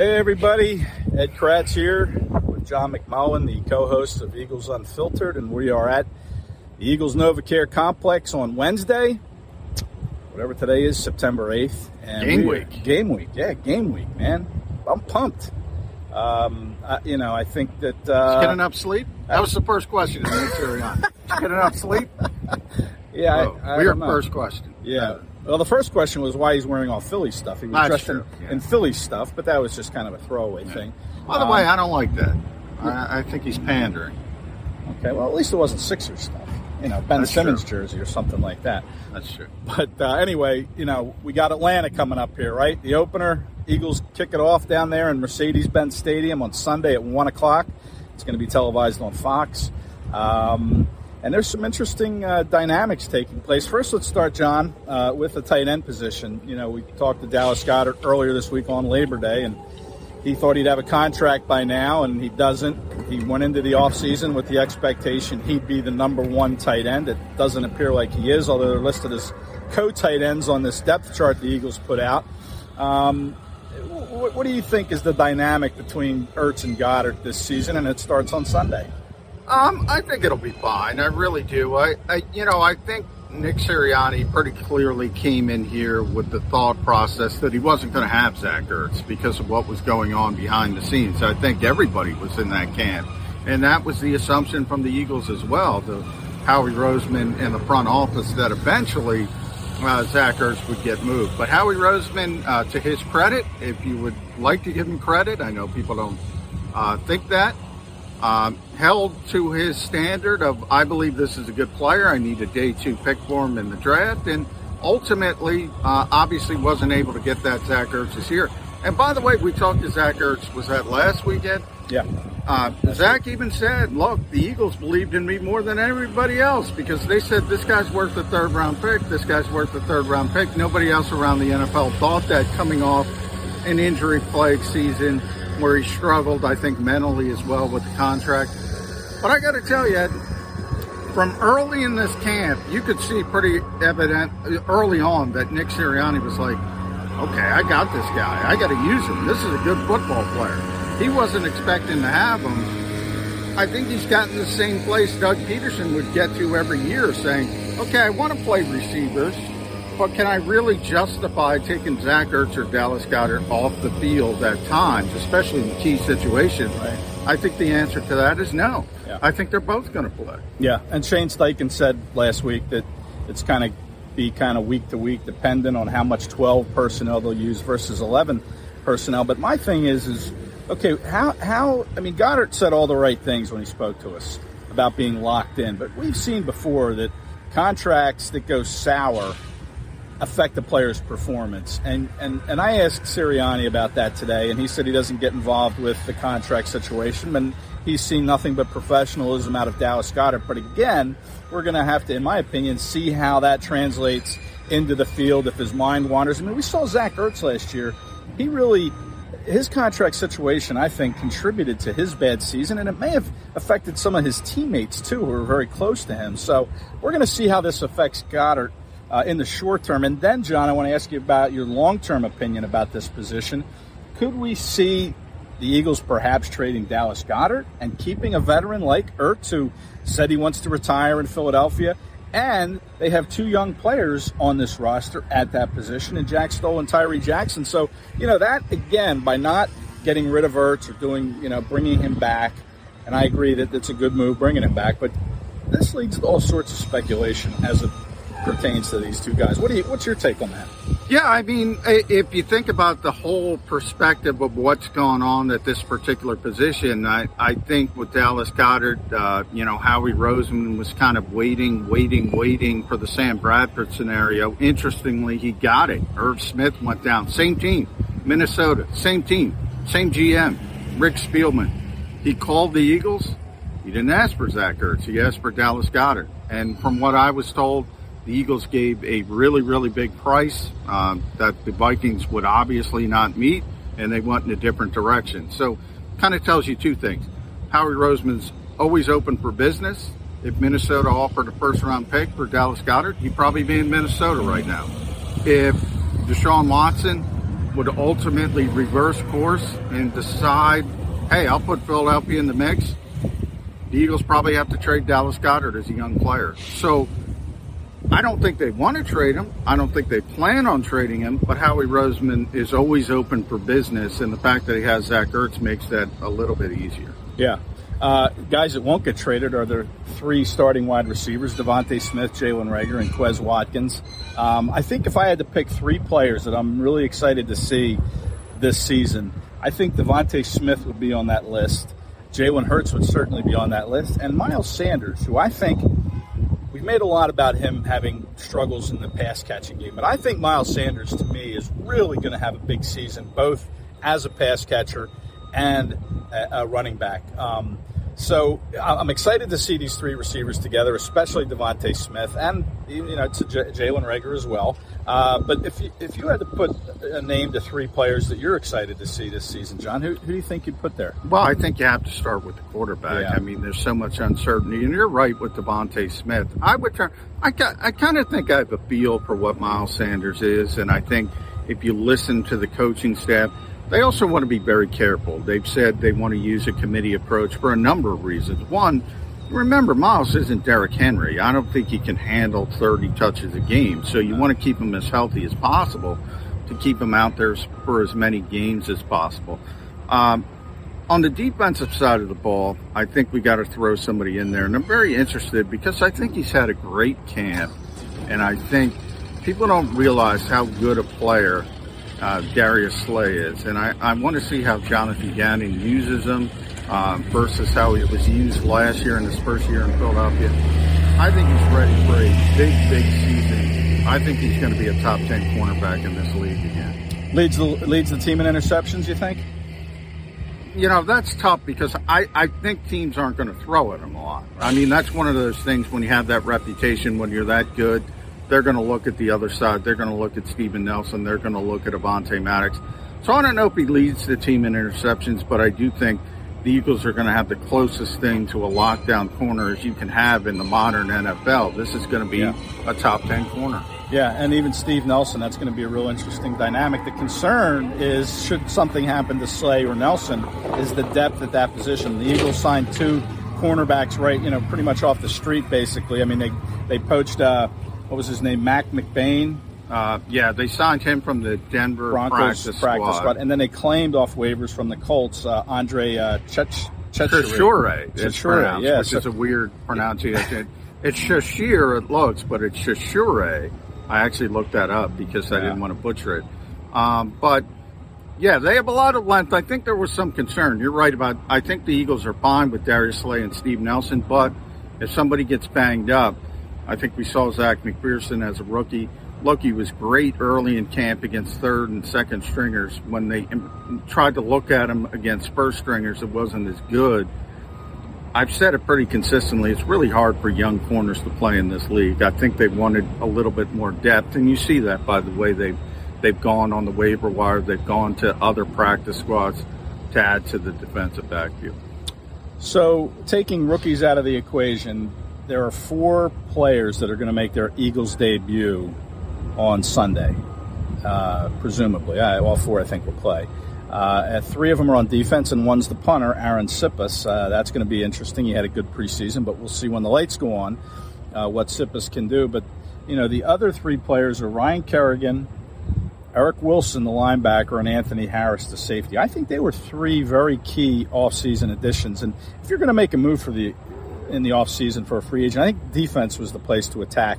Hey everybody, Ed Kracz here with John McMullen, the co-host of Eagles Unfiltered, and we are at the Eagles NovaCare Complex on Wednesday, whatever today is, September 8th. And Game we- week. Game week, yeah, game week, man. I'm pumped. Um, I, you know, I think that uh, Get enough sleep? That was the first question. Did you Get enough sleep? yeah, I- I, weird don't know. first question. Yeah. Well, the first question was why he's wearing all Philly stuff. He was That's dressed in, yeah. in Philly stuff, but that was just kind of a throwaway thing. By the Um, way, I don't like that. I, I think he's pandering. Okay, well, at least it wasn't Sixers stuff. You know, Ben That's Simmons true. jersey or something like that. That's true. But uh, anyway, you know, we got Atlanta coming up here, right? The opener, Eagles kick it off down there in Mercedes-Benz Stadium on Sunday at one o'clock. It's going to be televised on Fox, um, and there's some interesting uh, dynamics taking place. First, let's start, John, uh, with the tight end position. You know, we talked to Dallas Goedert earlier this week on Labor Day, and he thought he'd have a contract by now, and he doesn't. He went into the offseason with the expectation he'd be the number one tight end. It doesn't appear like he is, although they're listed as co tight ends on this depth chart the Eagles put out. Um, what, what do you think is the dynamic between Ertz and Goedert this season? And it starts on Sunday. Um, I think it'll be fine. I really do. I, I, you know, I think Nick Sirianni pretty clearly came in here with the thought process that he wasn't going to have Zach Ertz because of what was going on behind the scenes. I think everybody was in that camp, and that was the assumption from the Eagles as well. The Howie Roseman and the front office that eventually uh, Zach Ertz would get moved. But Howie Roseman, uh, to his credit, if you would like to give him credit, I know people don't uh, think that um, held to his standard of I believe this is a good player. I need a day two pick for him in the draft, and ultimately, uh, obviously, wasn't able to get that Zach Ertz this year. And by the way, we talked to Zach Ertz. Was that last weekend? Yeah. Uh, Zach even said, "Look, the Eagles believed in me more than everybody else because they said this guy's worth a third round pick. This guy's worth a third round pick. Nobody else around the NFL thought that coming off an injury plagued season where he struggled, I think, mentally as well with the contract. But I got to tell you, from early in this camp, you could see pretty evident uh, early on that Nick Sirianni was like, okay, I got this guy. I got to use him. This is a good football player. He wasn't expecting to have him. I think he's gotten the same place Doug Pederson would get to every year saying, okay, I want to play receivers, but can I really justify taking Zach Ertz or Dallas Goedert off the field at times, especially in key situations? I think the answer to that is no. Yeah. I think they're both going to play. Yeah, and Shane Steichen said last week that it's kind of be kind of week to week dependent on how much 12 personnel they'll use versus 11 personnel. But my thing is, is okay, how how I mean Goedert said all the right things when he spoke to us about being locked in, but we've seen before that contracts that go sour affect the player's performance. And, and, and I asked Sirianni about that today, and he said he doesn't get involved with the contract situation, and he's seen nothing but professionalism out of Dallas Goedert. But again, we're going to have to, in my opinion, see how that translates into the field if his mind wanders. I mean, we saw Zach Ertz last year. He really, his contract situation, I think, contributed to his bad season, and it may have affected some of his teammates too, who were very close to him. So we're going to see how this affects Goedert uh, in the short term. And then, John, I want to ask you about your long term opinion about this position. Could we see the Eagles perhaps trading Dallas Goedert and keeping a veteran like Ertz, who said he wants to retire in Philadelphia, And they have two young players on this roster at that position, and Jack Stoll and Tyree Jackson. So, you know, that again, by not getting rid of Ertz or doing, you know, bringing him back, and I agree that it's a good move bringing him back, but this leads to all sorts of speculation as it pertains to these two guys. What do you? What's your take on that? Yeah, I mean, if you think about the whole perspective of what's going on at this particular position, I, I think with Dallas Goedert, uh, you know, Howie Roseman was kind of waiting, waiting, waiting for the Sam Bradford scenario. Interestingly, he got it. Irv Smith went down. Same team, Minnesota, same team, same GM, Rick Spielman. He called the Eagles. He didn't ask for Zach Ertz. He asked for Dallas Goedert. And from what I was told, the Eagles gave a really, really big price um, that the Vikings would obviously not meet, and they went in a different direction. So, kind of tells you two things. Howie Roseman's always open for business. If Minnesota offered a first round pick for Dallas Goedert, he'd probably be in Minnesota right now. If Deshaun Watson would ultimately reverse course and decide, hey, I'll put Philadelphia in the mix, the Eagles probably have to trade Dallas Goedert as a young player. So I don't think they want to trade him. I don't think they plan on trading him. But Howie Roseman is always open for business, and the fact that he has Zach Ertz makes that a little bit easier. Yeah. Uh, guys that won't get traded are the three starting wide receivers: DeVonta Smith, Jalen Reagor, and Quez Watkins. Um, I think if I had to pick three players that I'm really excited to see this season, I think DeVonta Smith would be on that list. Jalen Hurts would certainly be on that list, and Miles Sanders, who I think we've made a lot about him having struggles in the pass catching game, but I think Miles Sanders to me is really going to have a big season, both as a pass catcher and a, running back. Um, so I'm excited to see these three receivers together, especially DeVonta Smith and you know to J- Jalen Reagor as well. Uh, but if you, if you had to put a name to three players that you're excited to see this season, John, who, who do you think you'd put there? Well, I think you have to start with the quarterback. Yeah. I mean, there's so much uncertainty, and you're right with DeVonta Smith. I would turn. I I kind of think I have a feel for what Miles Sanders is, and I think if you listen to the coaching staff they also want to be very careful. They've said they want to use a committee approach for a number of reasons. One, remember, Miles isn't Derrick Henry. I don't think he can handle 30 touches a game. So you want to keep him as healthy as possible to keep him out there for as many games as possible. Um, on the defensive side of the ball, I think we got to throw somebody in there. And I'm very interested because I think he's had a great camp. And I think people don't realize how good a player uh, Darius Slay is. And I, I want to see how Jonathan Gannon uses him um, versus how it was used last year in his first year in Philadelphia. I think he's ready for a big, big season. I think he's going to be a top 10 cornerback in this league again. Leads the, leads the team in interceptions, you think? You know, that's tough because I, I think teams aren't going to throw at him a lot. I mean, that's one of those things when you have that reputation, when you're that good – they're going to look at the other side. They're going to look at Steven Nelson. They're going to look at Avonte Maddox. So I don't know if he leads the team in interceptions, but I do think the Eagles are going to have the closest thing to a lockdown corner as you can have in the modern NFL. This is going to be yeah. a top 10 corner. Yeah, and even Steve Nelson, that's going to be a real interesting dynamic. The concern is, should something happen to Slay or Nelson, is the depth at that position. The Eagles signed two cornerbacks right, you know, pretty much off the street, basically. I mean, they, they poached uh, what was his name, Mac McCain. Uh, yeah, they signed him from the Denver Broncos practice, practice squad. and then they claimed off waivers from the Colts uh, Andre uh, Chech. Chachere, it's yeah, which so, is a weird pronunciation. it's Cheshire, it looks, but it's Chachere. I actually looked that up because I didn't want to butcher it. Um, but yeah, they have a lot of length. I think there was some concern. You're right about. I think the Eagles are fine with Darius Slay and Steve Nelson, but if somebody gets banged up, I think we saw Zech McPhearson as a rookie. Look, he was great early in camp against third and second stringers. When they tried to look at him against first stringers, it wasn't as good. I've said it pretty consistently. It's really hard for young corners to play in this league. I think they wanted a little bit more depth, and you see that by the way they've they've gone on the waiver wire. They've gone to other practice squads to add to the defensive backfield. So, taking rookies out of the equation, there are four players that are going to make their Eagles debut on Sunday, uh, presumably. I, all four, I think, will play. Uh, three of them are on defense, and one's the punter, Arryn Siposs. Uh, that's going to be interesting. He had a good preseason, but we'll see when the lights go on. uh, what Siposs can do. But you know, the other three players are Ryan Kerrigan, Eric Wilson, the linebacker, and Anthony Harris, the safety. I think they were three very key offseason additions. And if you're going to make a move for the in the offseason for a free agent, I think defense was the place to attack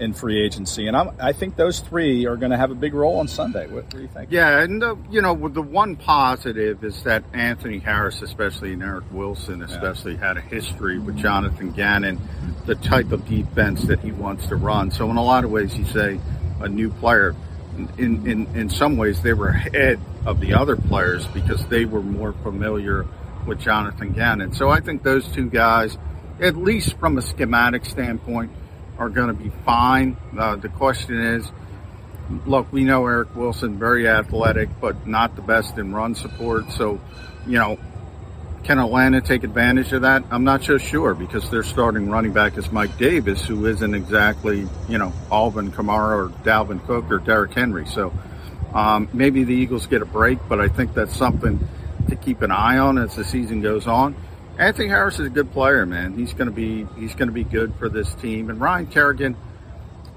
in free agency. And I'm, i think those three are going to have a big role on Sunday. What, what do you think? Yeah, and the, you know, the one positive is that Anthony Harris, especially and Eric Wilson, especially yeah. had a history with Jonathan Gannon, the type of defense that he wants to run. So in a lot of ways, you say a new player. In, in, in some ways, they were ahead of the other players because they were more familiar with Jonathan Gannon. So I think those two guys, at least from a schematic standpoint, are going to be fine. Uh, the question is, look, we know Eric Wilson very athletic, but not the best in run support. So, you know, can Atlanta take advantage of that? I'm not so sure because their starting running back is Mike Davis, who isn't exactly, you know, Alvin Kamara or Dalvin Cook or Derrick Henry. So um, maybe the Eagles get a break, but I think that's something to keep an eye on as the season goes on. Anthony Harris is a good player, man. He's going to be he's going to be good for this team. And Ryan Kerrigan,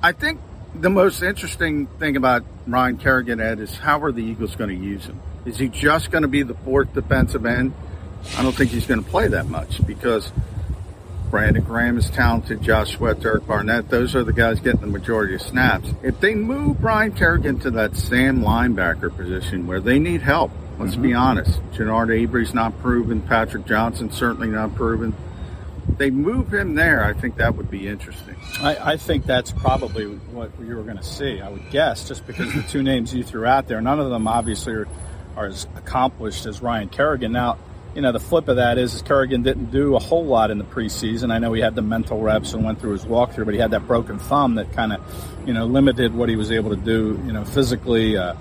I think the most interesting thing about Ryan Kerrigan, Ed, is how are the Eagles going to use him? Is he just going to be the fourth defensive end? I don't think he's going to play that much because Brandon Graham is talented, Josh Sweat, Derek Barnett, those are the guys getting the majority of snaps. If they move Brian Kerrigan to that Sam linebacker position where they need help, let's mm-hmm. be honest, Genard Avery's not proven, Patrick Johnson certainly not proven. They move him there, I think that would be interesting. I, I think that's probably what you were going to see, I would guess, just because the two names you threw out there, none of them obviously are, are as accomplished as Ryan Kerrigan. Now, you know, the flip of that is, is Kerrigan didn't do a whole lot in the preseason. I know he had the mental reps and went through his walkthrough, but he had that broken thumb that kind of, you know, limited what he was able to do, you know, physically uh,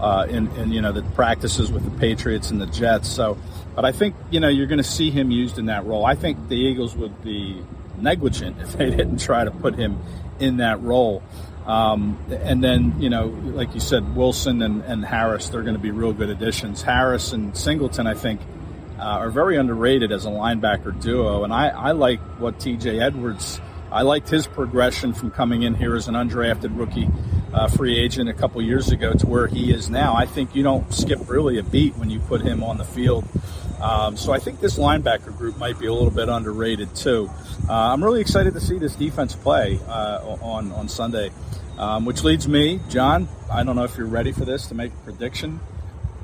uh, in, in, you know, the practices with the Patriots and the Jets. So, but I think, you know, you're going to see him used in that role. I think the Eagles would be negligent if they didn't try to put him in that role. Um, and then, you know, like you said, Wilson and, and Harris, they're going to be real good additions. Harris and Singleton, I think – uh, are very underrated as a linebacker duo. And I, I like what TJ Edwards, I liked his progression from coming in here as an undrafted rookie uh, free agent a couple years ago to where he is now. I think you don't skip really a beat when you put him on the field. Um, so I think this linebacker group might be a little bit underrated too. Uh, I'm really excited to see this defense play uh, on on Sunday, um, which leads me, John. I don't know if you're ready for this to make a prediction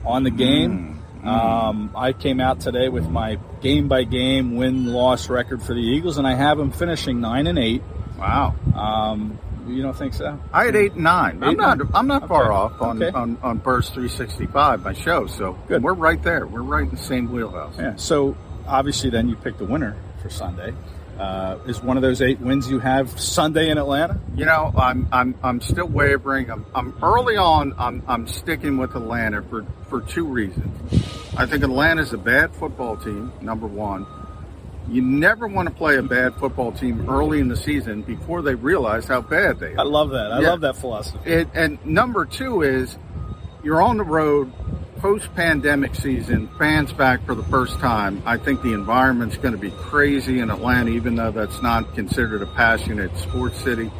on the game. Mm. Um, I came out today with my game by game win loss record for the Eagles, and I have them finishing nine and eight. Wow. Um, you don't think so? I had eight and nine. i I'm not. Nine. I'm not far off on, okay. on on Birds 365, my show. So good. We're right there. We're right in the same wheelhouse. Yeah. So obviously, then you pick the winner for Sunday. Uh, is one of those eight wins you have Sunday in Atlanta? You know, I'm I'm I'm still wavering. I'm, I'm early on. I'm I'm sticking with Atlanta for for two reasons. I think Atlanta's a bad football team. Number one, you never want to play a bad football team early in the season before they realize how bad they are. I love that. I yeah. love that philosophy. It, and number two is you're on the road post pandemic season, fans back for the first time, I think the environment's going to be crazy in Atlanta, even though that's not considered a passionate sports city.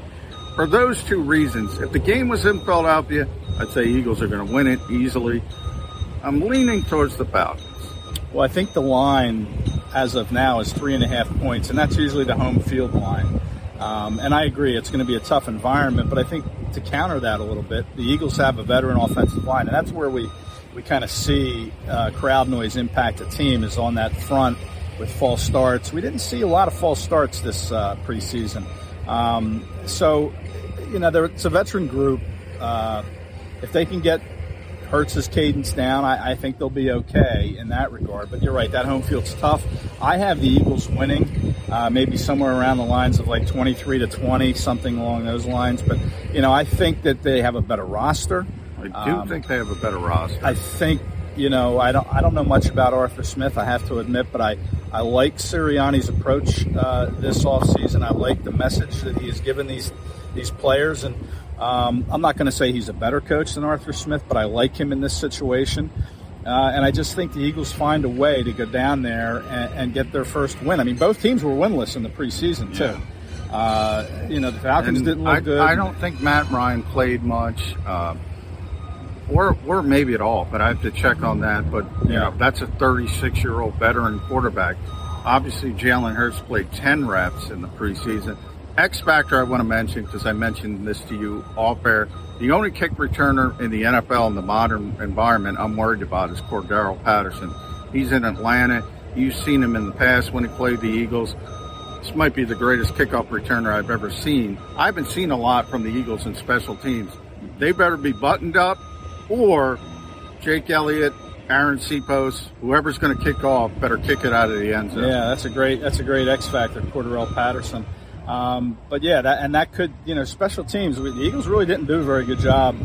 For those two reasons, if the game was in Philadelphia, I'd say Eagles are going to win it easily. I'm leaning towards the Falcons. Well, I think the line as of now is three and a half points, and that's usually the home field line. Um, and I agree, it's going to be a tough environment, but I think to counter that a little bit, the Eagles have a veteran offensive line, and that's where we we kind of see uh, crowd noise impact a team is on that front with false starts. We didn't see a lot of false starts this uh, preseason. Um, so, you know, it's a veteran group. Uh, if they can get Hurts's cadence down, I, I, think they'll be okay in that regard. But you're right, that home field's tough. I have the Eagles winning, uh, maybe somewhere around the lines of like 23 to 20, something along those lines. But, you know, I think that they have a better roster. I do um, think they have a better roster. I think you know I don't I don't know much about Arthur Smith. I have to admit, but I I like Sirianni's approach uh, this offseason. I like the message that he has given these these players, and um, I'm not going to say he's a better coach than Arthur Smith, but I like him in this situation. Uh, and I just think the Eagles find a way to go down there and, and, get their first win. I mean, both teams were winless in the preseason too. Yeah. Uh, you know, the Falcons And didn't look I, good. I don't think Matt Ryan played much, uh, or or maybe at all. But I have to check on that. But you know, that's a 36 year old veteran quarterback. Obviously, Jalen Hurts played 10 reps in the preseason. X factor I want to mention because I mentioned this to you off air. The only kick returner in the NFL in the modern environment I'm worried about is Cordarrelle Patterson. He's in Atlanta. You've seen him in the past when he played the Eagles. This might be the greatest kickoff returner I've ever seen. I haven't seen a lot from the Eagles in special teams. They better be buttoned up, or Jake Elliott, Arryn Siposs, whoever's going to kick off, better kick it out of the end zone. Yeah, that's a great that's a great X factor, Cordarrelle Patterson. Um, but yeah, that, and that could you know special teams. The Eagles really didn't do a very good job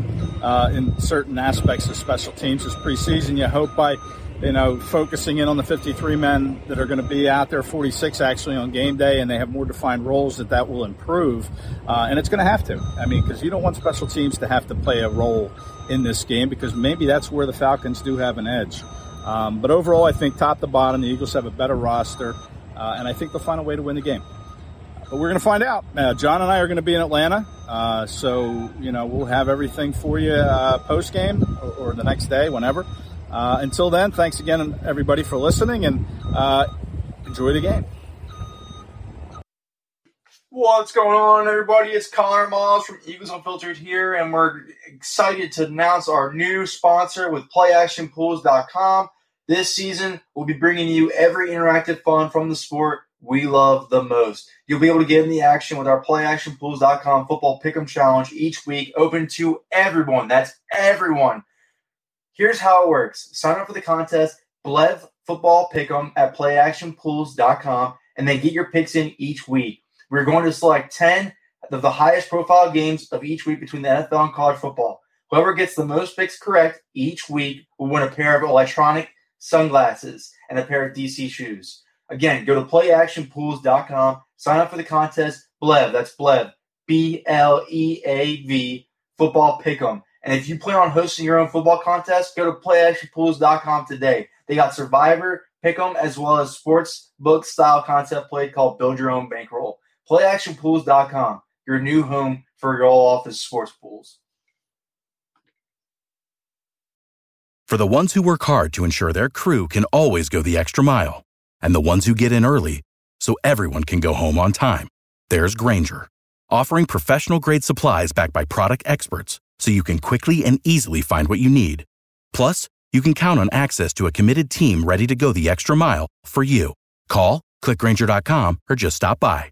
uh, in certain aspects of special teams this preseason. You hope by you know focusing in on the 53 men that are going to be out there, 46 actually on game day, and they have more defined roles that that will improve. Uh, and it's going to have to. I mean, because you don't want special teams to have to play a role in this game because maybe that's where the Falcons do have an edge. Um, but overall, I think top to bottom, the Eagles have a better roster, uh, and I think they'll find a way to win the game. But we're going to find out. Uh, John and I are going to be in Atlanta, uh, so you know we'll have everything for you uh, post game or, or the next day, whenever. Uh, until then, thanks again, everybody, for listening, and uh, enjoy the game. What's going on, everybody? It's Connor Miles from Eagles Unfiltered here, and we're excited to announce our new sponsor with PlayActionPools.com. This season, we'll be bringing you every interactive fun from the sport we love the most. You'll be able to get in the action with our PlayActionPools.com football pick'em challenge each week, open to everyone. That's everyone. Here's how it works: sign up for the contest, Bleav Football Pick'em at PlayActionPools.com, and then get your picks in each week. We're going to select 10 of the highest profile games of each week between the NFL and college football. Whoever gets the most picks correct each week will win a pair of electronic sunglasses and a pair of DC shoes. Again, go to playactionpools.com, sign up for the contest. Bleav, that's Bleav, B L E A V, football pick'em. And if you plan on hosting your own football contest, go to playactionpools.com today. They got Survivor, Pick'em, as well as sports book style concept play called Build Your Own Bankroll. PlayActionPools.com, your new home for your all office sports pools. For the ones who work hard to ensure their crew can always go the extra mile, and the ones who get in early so everyone can go home on time, there's Grainger, offering professional grade supplies backed by product experts so you can quickly and easily find what you need. Plus, you can count on access to a committed team ready to go the extra mile for you. Call, clickgrainger.com, or just stop by.